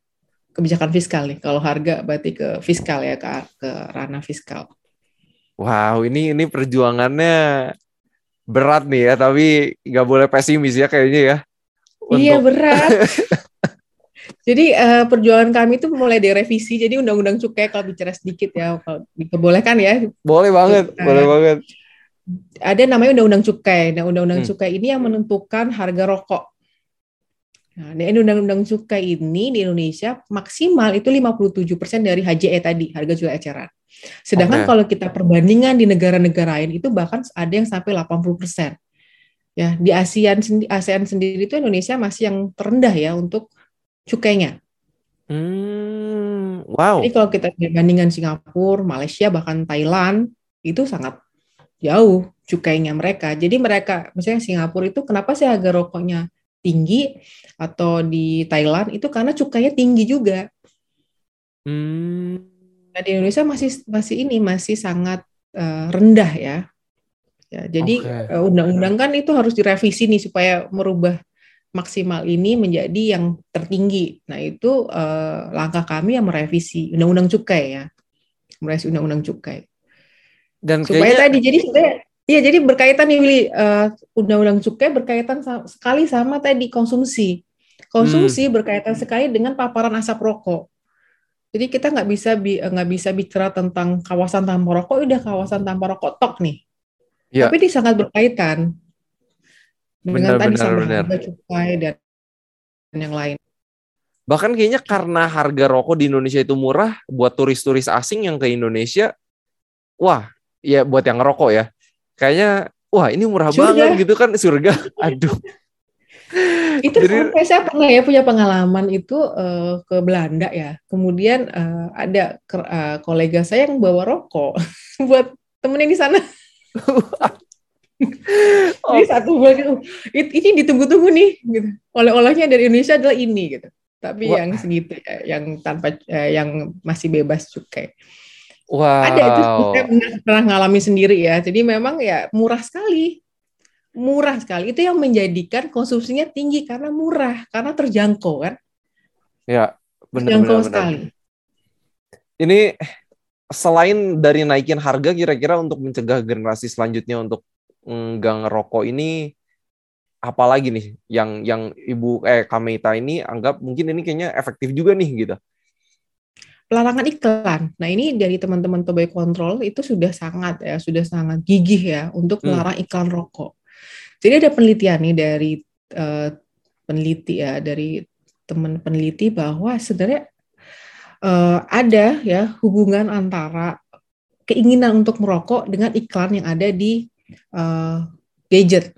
Kebijakan fiskal nih. Kalau harga berarti ke fiskal ya ke, ke ranah fiskal Wow, ini ini perjuangannya berat nih ya, tapi nggak boleh pesimis ya kayaknya ya. Untuk... Iya berat. jadi uh, perjuangan kami itu mulai direvisi. Jadi undang-undang cukai kalau bicara sedikit ya, kalau diperbolehkan ya. Boleh banget, uh, boleh banget. Ada namanya undang-undang cukai. Nah, undang-undang hmm. cukai ini yang menentukan harga rokok. Nah, di undang-undang cukai ini di Indonesia maksimal itu 57% dari HJE tadi, harga jual eceran. Sedangkan okay. kalau kita perbandingan di negara-negara lain itu bahkan ada yang sampai 80%. Ya, di ASEAN ASEAN sendiri itu Indonesia masih yang terendah ya untuk cukainya. Hmm, wow. Jadi kalau kita bandingkan Singapura, Malaysia bahkan Thailand itu sangat jauh cukainya mereka. Jadi mereka misalnya Singapura itu kenapa sih harga rokoknya tinggi atau di Thailand itu karena cukainya tinggi juga. Hmm. Nah, di Indonesia masih masih ini masih sangat uh, rendah ya. Ya, jadi okay. uh, undang-undang kan itu harus direvisi nih supaya merubah maksimal ini menjadi yang tertinggi. Nah, itu uh, langkah kami yang merevisi undang-undang cukai ya. Merevisi undang-undang cukai. Dan supaya kayaknya... tadi jadi sebenarnya Iya, jadi berkaitan nih Willy, uh, undang-undang cukai berkaitan sa sekali sama tadi konsumsi. Konsumsi hmm. berkaitan sekali dengan paparan asap rokok. Jadi kita nggak bisa eh, nggak bisa bicara tentang kawasan tanpa rokok, udah kawasan tanpa rokok tok nih. Ya. Tapi ini sangat berkaitan dengan benar, tadi benar, sama benar. harga cukai dan yang lain. Bahkan kayaknya karena harga rokok di Indonesia itu murah, buat turis-turis asing yang ke Indonesia, wah, ya buat yang ngerokok ya, kayaknya wah ini murah surga. banget gitu kan surga aduh itu Jadi, sampai saya pernah ya punya pengalaman itu uh, ke Belanda ya kemudian uh, ada uh, kolega saya yang bawa rokok buat temennya di sana Jadi oh. satu bulan itu, ini ditunggu-tunggu nih gitu. Oleh-olehnya dari Indonesia adalah ini gitu. Tapi Wah. yang segitu ya, yang tanpa yang masih bebas cukai. Wow. Ada itu saya pernah, ngalami sendiri ya. Jadi memang ya murah sekali. Murah sekali. Itu yang menjadikan konsumsinya tinggi karena murah, karena terjangkau kan. Ya, benar terjangkau benar, sekali. Ini selain dari naikin harga kira-kira untuk mencegah generasi selanjutnya untuk enggak ngerokok ini apalagi nih yang yang ibu eh Kameta ini anggap mungkin ini kayaknya efektif juga nih gitu pelarangan iklan. Nah ini dari teman-teman Tobacco Control itu sudah sangat ya sudah sangat gigih ya untuk hmm. melarang iklan rokok. Jadi ada penelitian nih dari uh, peneliti ya dari teman peneliti bahwa sebenarnya uh, ada ya hubungan antara keinginan untuk merokok dengan iklan yang ada di uh, gadget.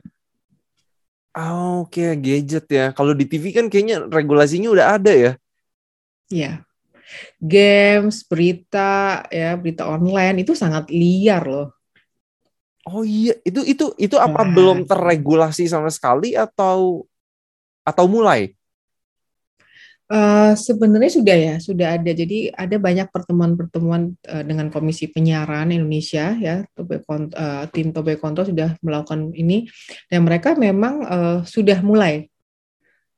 Oh, Oke, okay. gadget ya. Kalau di TV kan kayaknya regulasinya udah ada ya. Iya games, berita ya, berita online itu sangat liar loh. Oh iya, itu itu itu apa nah. belum terregulasi sama sekali atau atau mulai? Uh, sebenarnya sudah ya, sudah ada. Jadi ada banyak pertemuan-pertemuan uh, dengan Komisi Penyiaran Indonesia ya, Tobe uh, tim Tobe Konto sudah melakukan ini dan mereka memang uh, sudah mulai.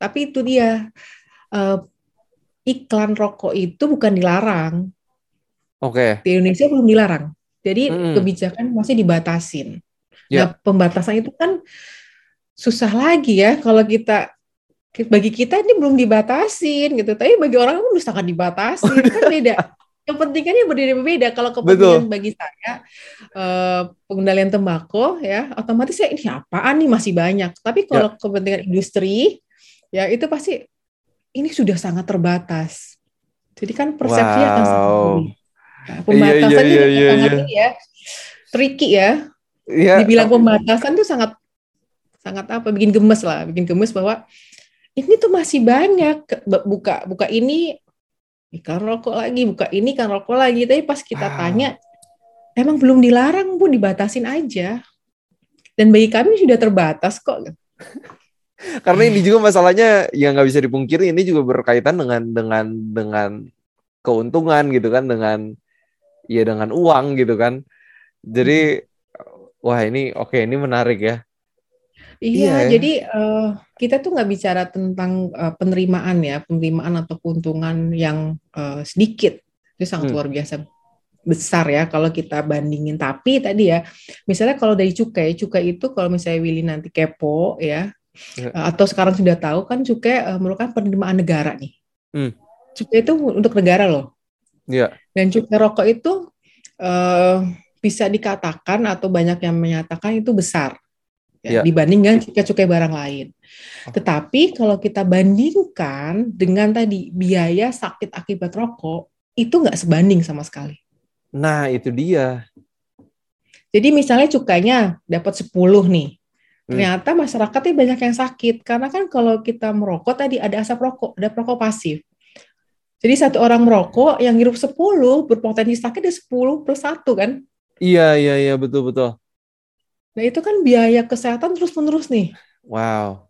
Tapi itu dia uh, iklan rokok itu bukan dilarang. Oke. Okay. Di Indonesia belum dilarang. Jadi hmm. kebijakan masih dibatasin. Yeah. Nah, pembatasan itu kan susah lagi ya kalau kita bagi kita ini belum dibatasin gitu. Tapi bagi orang kan sangat dibatasin kan beda. Kepentingannya berbeda-beda. Kalau kepentingan Betul. bagi saya eh, pengendalian tembakau ya, otomatis ya ini apaan nih masih banyak. Tapi kalau yeah. kepentingan industri ya itu pasti ini sudah sangat terbatas. Jadi kan persepsi wow. akan sangat nah, pembatasan iya, iya, iya, sangat iya. ya, tricky ya. Iya. Dibilang pembatasan tuh sangat sangat apa? Bikin gemes lah, bikin gemes bahwa ini tuh masih banyak buka buka ini ikan rokok lagi, buka ini kan rokok lagi. Tapi pas kita wow. tanya, emang belum dilarang bu, dibatasin aja. Dan bagi kami sudah terbatas kok. Karena ini juga masalahnya yang nggak bisa dipungkiri ini juga berkaitan dengan dengan dengan keuntungan gitu kan dengan ya dengan uang gitu kan. Jadi wah ini oke okay, ini menarik ya. Iya, iya ya. jadi uh, kita tuh nggak bicara tentang uh, penerimaan ya, penerimaan atau keuntungan yang uh, sedikit itu sangat hmm. luar biasa besar ya kalau kita bandingin. Tapi tadi ya, misalnya kalau dari cukai, cukai itu kalau misalnya Willy nanti kepo ya, atau sekarang sudah tahu kan cukai uh, merupakan penerimaan negara nih. Hmm. Cukai itu untuk negara loh. Ya. Dan cukai rokok itu uh, bisa dikatakan atau banyak yang menyatakan itu besar ya, ya. dibandingkan cukai-cukai barang lain. Tetapi kalau kita bandingkan dengan tadi biaya sakit akibat rokok itu nggak sebanding sama sekali. Nah itu dia. Jadi misalnya cukainya dapat 10 nih. Ternyata masyarakatnya banyak yang sakit karena kan kalau kita merokok tadi ada asap rokok, ada perokok pasif. Jadi satu orang merokok yang hirup 10 berpotensi sakit di 10 plus satu kan? Iya, iya, iya, betul, betul. Nah itu kan biaya kesehatan terus-menerus nih. Wow.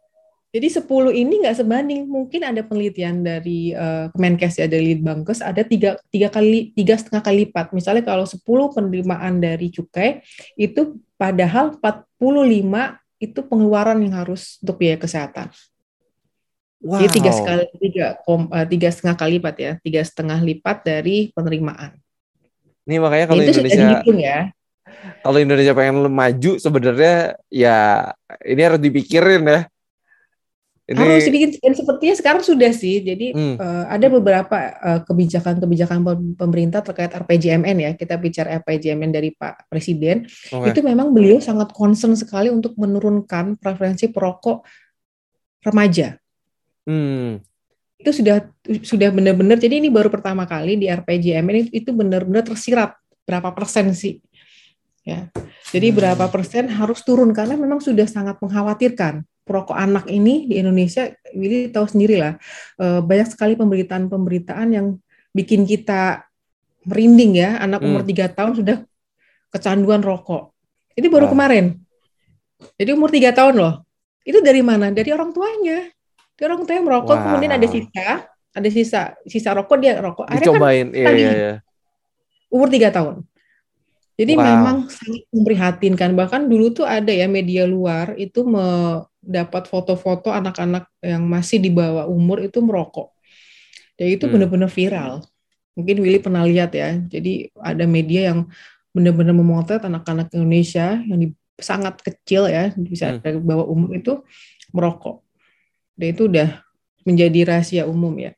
Jadi 10 ini nggak sebanding. Mungkin ada penelitian dari uh, Kemenkes ya dari Litbangkes ada tiga, tiga kali tiga setengah kali lipat. Misalnya kalau 10 penerimaan dari cukai itu padahal 45 itu pengeluaran yang harus untuk biaya kesehatan. Wow. Jadi tiga sekali tiga kom, uh, tiga setengah kali lipat ya, tiga setengah lipat dari penerimaan. Ini makanya kalau itu Indonesia ya. Kalau Indonesia pengen maju sebenarnya ya ini harus dipikirin ya ini... Harus dibikin dan sepertinya sekarang sudah sih. Jadi hmm. uh, ada beberapa uh, kebijakan-kebijakan pemerintah terkait RPJMN ya. Kita bicara RPJMN dari Pak Presiden. Okay. Itu memang beliau sangat concern sekali untuk menurunkan preferensi perokok remaja. Hmm. Itu sudah sudah benar-benar. Jadi ini baru pertama kali di RPJMN itu, itu benar-benar tersirat berapa persen sih. Ya. Jadi hmm. berapa persen harus turun karena memang sudah sangat mengkhawatirkan perokok anak ini di Indonesia, Willy tahu sendiri lah, eh, banyak sekali pemberitaan-pemberitaan yang bikin kita merinding ya, anak umur hmm. tiga tahun sudah kecanduan rokok. Itu baru wow. kemarin. Jadi umur tiga tahun loh. Itu dari mana? Dari orang tuanya. Dari orang tuanya merokok, wow. kemudian ada sisa, ada sisa sisa rokok dia rokok. Akhirnya Dicobain, kan, iya, iya, iya. Umur tiga tahun. Jadi wow. memang sangat memprihatinkan. Bahkan dulu tuh ada ya media luar itu mendapat foto-foto anak-anak yang masih di bawah umur itu merokok. Dan itu hmm. benar-benar viral. Mungkin Willy pernah lihat ya. Jadi ada media yang benar-benar memotret anak-anak Indonesia yang di, sangat kecil ya, bisa hmm. dari bawah umur itu merokok. Dan itu udah menjadi rahasia umum ya.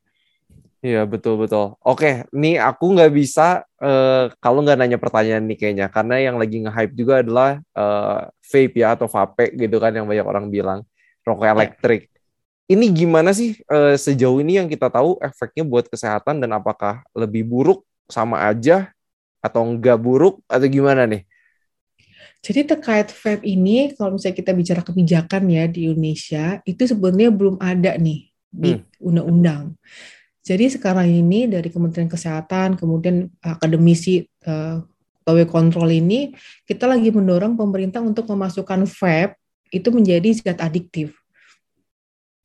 Iya betul betul. Oke, nih aku nggak bisa uh, kalau nggak nanya pertanyaan nih kayaknya, karena yang lagi nge-hype juga adalah uh, vape ya atau vape gitu kan yang banyak orang bilang rokok ya. elektrik. Ini gimana sih uh, sejauh ini yang kita tahu efeknya buat kesehatan dan apakah lebih buruk sama aja atau nggak buruk atau gimana nih? Jadi terkait vape ini, kalau misalnya kita bicara kebijakan ya di Indonesia, itu sebenarnya belum ada nih di hmm. undang-undang. Hmm. Jadi sekarang ini dari Kementerian Kesehatan, kemudian akademisi uh, kontrol ini, kita lagi mendorong pemerintah untuk memasukkan vape itu menjadi zat adiktif.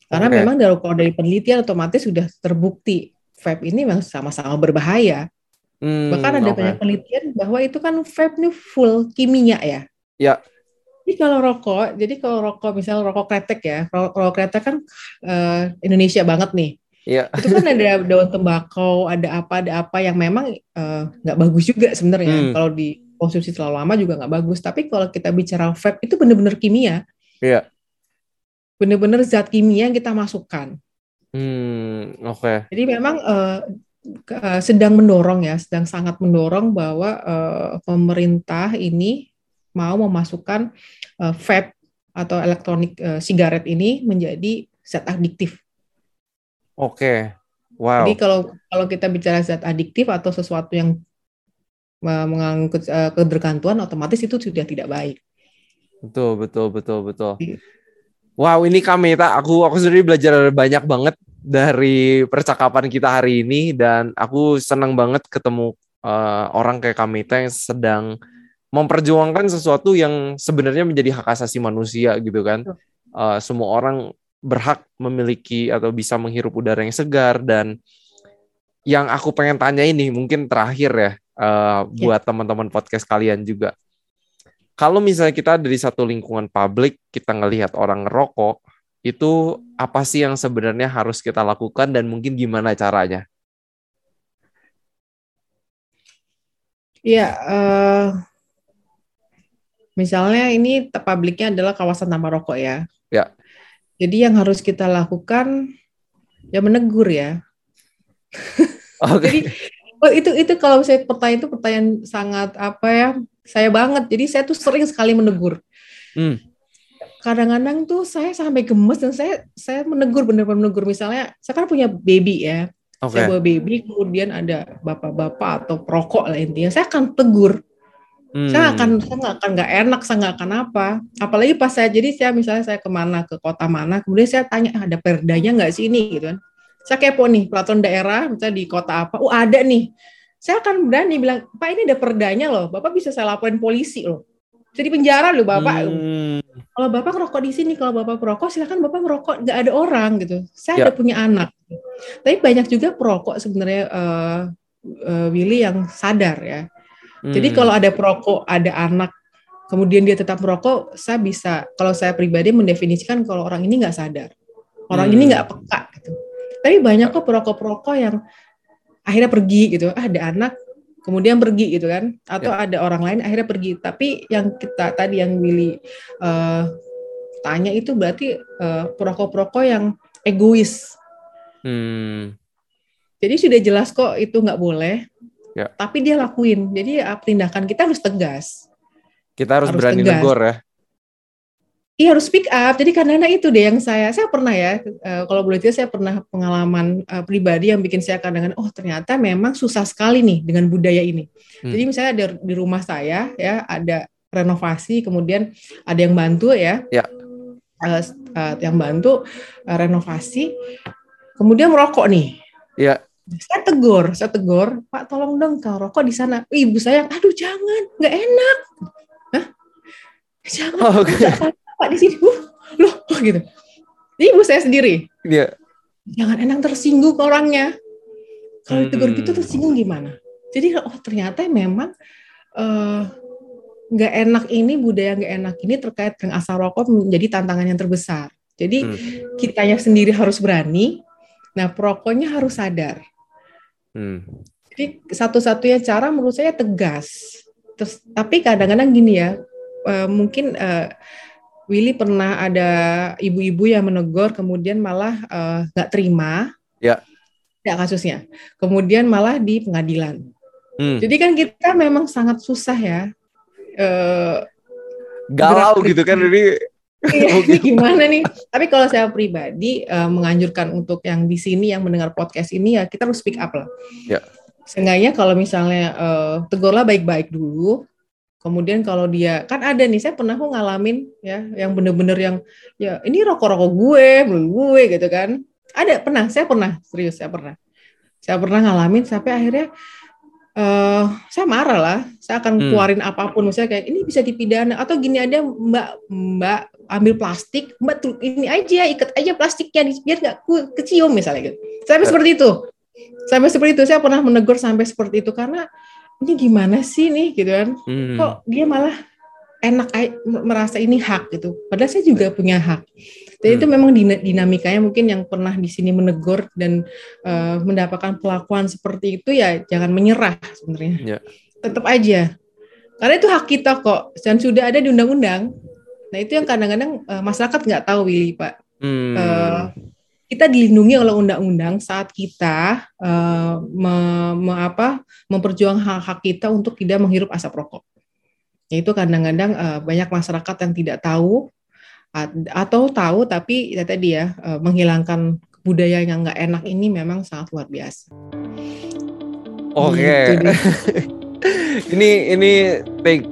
Karena okay. memang dari, kalau dari penelitian otomatis sudah terbukti vape ini memang sama-sama berbahaya. Hmm, Bahkan ada okay. banyak penelitian bahwa itu kan vape ini full kimia ya. Ya. Jadi kalau rokok, jadi kalau rokok misalnya rokok kretek ya, rokok kretek kan uh, Indonesia banget nih. Iya. Itu kan ada daun tembakau, ada apa, ada apa yang memang eh, nggak uh, bagus juga sebenarnya. Hmm. Kalau dikonsumsi terlalu lama juga nggak bagus. Tapi kalau kita bicara vape itu benar-benar kimia. Iya. Benar-benar zat kimia yang kita masukkan. Hmm, oke. Okay. Jadi memang uh, sedang mendorong ya, sedang sangat mendorong bahwa uh, pemerintah ini mau memasukkan uh, vape atau elektronik uh, sigaret ini menjadi zat adiktif. Oke. Wow. Jadi kalau kalau kita bicara zat adiktif atau sesuatu yang mengangkut uh, ketergantungan otomatis itu sudah tidak baik. Betul, betul, betul, betul. Iya. Wow, ini kami tak aku aku sendiri belajar banyak banget dari percakapan kita hari ini dan aku senang banget ketemu uh, orang kayak kami yang sedang memperjuangkan sesuatu yang sebenarnya menjadi hak asasi manusia gitu kan. Uh, semua orang berhak memiliki atau bisa menghirup udara yang segar dan yang aku pengen tanya ini mungkin terakhir ya uh, buat teman-teman podcast kalian juga. Kalau misalnya kita dari satu lingkungan publik kita ngelihat orang ngerokok, itu apa sih yang sebenarnya harus kita lakukan dan mungkin gimana caranya? Iya, uh, misalnya ini publiknya adalah kawasan tanpa rokok ya. Ya. Jadi yang harus kita lakukan ya menegur ya. Okay. Jadi oh, itu itu kalau saya pertanyaan itu pertanyaan sangat apa ya saya banget. Jadi saya tuh sering sekali menegur. Hmm. Kadang-kadang tuh saya sampai gemes dan saya saya menegur benar-benar menegur. Misalnya saya kan punya baby ya. Okay. Saya bawa baby kemudian ada bapak-bapak atau perokok lah intinya. Saya akan tegur. Hmm. Saya akan saya nggak akan nggak enak, saya nggak akan apa. Apalagi pas saya jadi saya misalnya saya ke mana ke kota mana, kemudian saya tanya ada perdanya nggak sih ini gitu kan. Saya kepo nih peraturan daerah, misalnya di kota apa, oh ada nih. Saya akan berani bilang, Pak ini ada perdanya loh, Bapak bisa saya laporin polisi loh. Jadi penjara loh Bapak. Hmm. kalau bapak ngerokok di sini, kalau bapak perokok silakan bapak merokok, nggak ada orang gitu. Saya Ya. ada punya anak. Tapi banyak juga perokok sebenarnya uh, uh, Willy yang sadar ya. Jadi Hmm. kalau ada perokok, ada anak, kemudian dia tetap merokok, saya bisa, kalau saya pribadi mendefinisikan kalau orang ini nggak sadar, orang Hmm. ini nggak peka gitu. Tapi banyak kok perokok-perokok yang akhirnya pergi gitu, ah, ada anak, kemudian pergi gitu kan, atau Ya. ada orang lain akhirnya pergi. Tapi yang kita tadi yang Willy eh, tanya itu berarti eh, perokok-perokok yang egois. Hmm. Jadi sudah jelas kok itu nggak boleh, Ya. tapi dia lakuin. Jadi ya, tindakan kita harus tegas. Kita harus, Harus berani tegas. negor ya. Iya harus speak up. Jadi karena itu deh yang saya saya pernah ya eh, kalau boleh cerita saya pernah pengalaman eh, pribadi yang bikin saya kadang oh ternyata memang susah sekali nih dengan budaya ini. Hmm. Jadi misalnya ada di rumah saya ya ada renovasi kemudian ada yang bantu ya. Ya. Yang bantu renovasi kemudian merokok nih. Iya. Saya tegur, saya tegur, Pak tolong dong kau rokok di sana. Ibu saya, aduh jangan, nggak enak. Hah? Jangan, Oh, nggak apa-apa Pak di sini. Uh, loh, oh, gitu. Ibu saya sendiri. Iya. Jangan enak tersinggung orangnya. Kalau ditegur gitu Hmm. tersinggung gimana? Jadi oh ternyata memang eh, nggak enak ini budaya nggak enak ini terkait dengan asal rokok menjadi tantangan yang terbesar. Jadi Hmm. kitanya sendiri harus berani. Nah perokoknya harus sadar. Hmm. Jadi satu-satunya cara menurut saya tegas. Terus tapi kadang-kadang gini ya, eh, mungkin eh, Willy pernah ada ibu-ibu yang menegur kemudian malah eh, nggak terima. Ya. Ya kasusnya. Kemudian malah di pengadilan. Hmm. Jadi kan kita memang sangat susah ya. Eh, Galau gitu kan ini. Iya, Oh, ini gitu. gimana nih? Tapi kalau saya pribadi eh, menganjurkan untuk yang di sini yang mendengar podcast ini ya kita harus speak up lah. Ya. Seenggaknya kalau misalnya eh, tegurlah baik-baik dulu. Kemudian kalau dia kan ada nih saya pernah kok ngalamin ya yang bener-bener yang ya ini rokok-rokok gue, belum gue gitu kan. Ada pernah, saya pernah serius saya pernah. Saya pernah ngalamin sampai akhirnya eh saya marah lah. Saya akan Hmm. keluarin apa pun misalnya kayak ini bisa dipidana atau gini ada Mbak Mbak ambil plastik, Mbak ini aja ikat aja plastiknya biar nggak kecium misalnya gitu. Sampai Ya. seperti itu. Sampai seperti itu saya pernah menegur sampai seperti itu karena ini gimana sih nih gitu kan. Hmm. Kok dia malah enak merasa ini hak gitu. Padahal saya juga punya hak. Dan itu Hmm. memang dina- dinamikanya mungkin yang pernah di sini menegur dan eh, mendapatkan perlakuan seperti itu ya jangan menyerah sebenarnya. Ya. Tetap aja. Karena itu hak kita kok dan sudah ada di undang-undang. Nah itu yang kadang-kadang eh, masyarakat nggak tahu Willy Pak. Hmm. Eh, kita dilindungi oleh undang-undang saat kita eh, me- me- apa, memperjuangkan hak-hak kita untuk tidak menghirup asap rokok. Itu kadang-kadang eh, banyak masyarakat yang tidak tahu atau tahu tapi ya tadi ya eh, menghilangkan budaya yang nggak enak ini memang sangat luar biasa. Oke. Gitu deh. ini ini take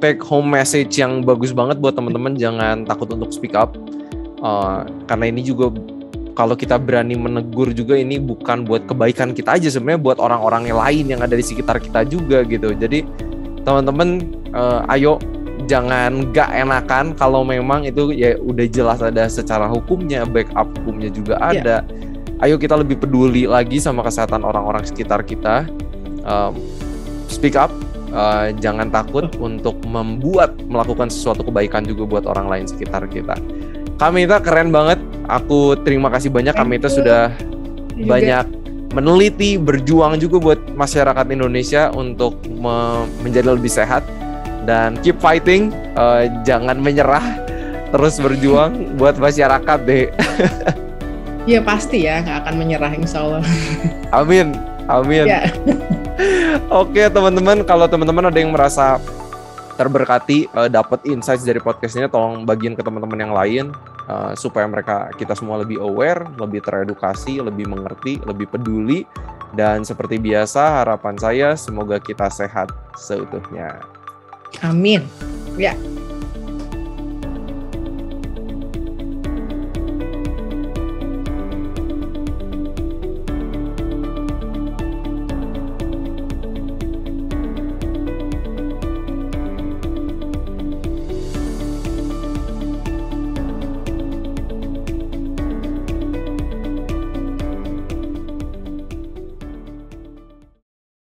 take home message yang bagus banget buat teman-teman jangan takut untuk speak up Uh, karena ini juga kalau kita berani menegur juga ini bukan buat kebaikan kita aja sebenarnya buat orang-orang yang lain yang ada di sekitar kita juga gitu jadi teman-teman uh, ayo jangan gak enakan kalau memang itu ya udah jelas ada secara hukumnya backup hukumnya juga Iya. ada ayo kita lebih peduli lagi sama kesehatan orang-orang sekitar kita Um, speak up uh, jangan takut untuk membuat melakukan sesuatu kebaikan juga buat orang lain sekitar kita Kamita keren banget aku terima kasih banyak Kamita you. sudah Juga. banyak meneliti berjuang juga buat masyarakat Indonesia untuk me- menjadi lebih sehat dan keep fighting uh, jangan menyerah terus berjuang buat masyarakat deh Ya pasti ya nggak akan menyerah insya Allah. amin amin Ya. Oke teman-teman, kalau teman-teman ada yang merasa terberkati, eh, dapat insights dari podcast ini, tolong bagiin ke teman-teman yang lain eh, supaya mereka kita semua lebih aware, lebih teredukasi, lebih mengerti, lebih peduli. Dan seperti biasa, harapan saya semoga kita sehat seutuhnya. Amin. Ya.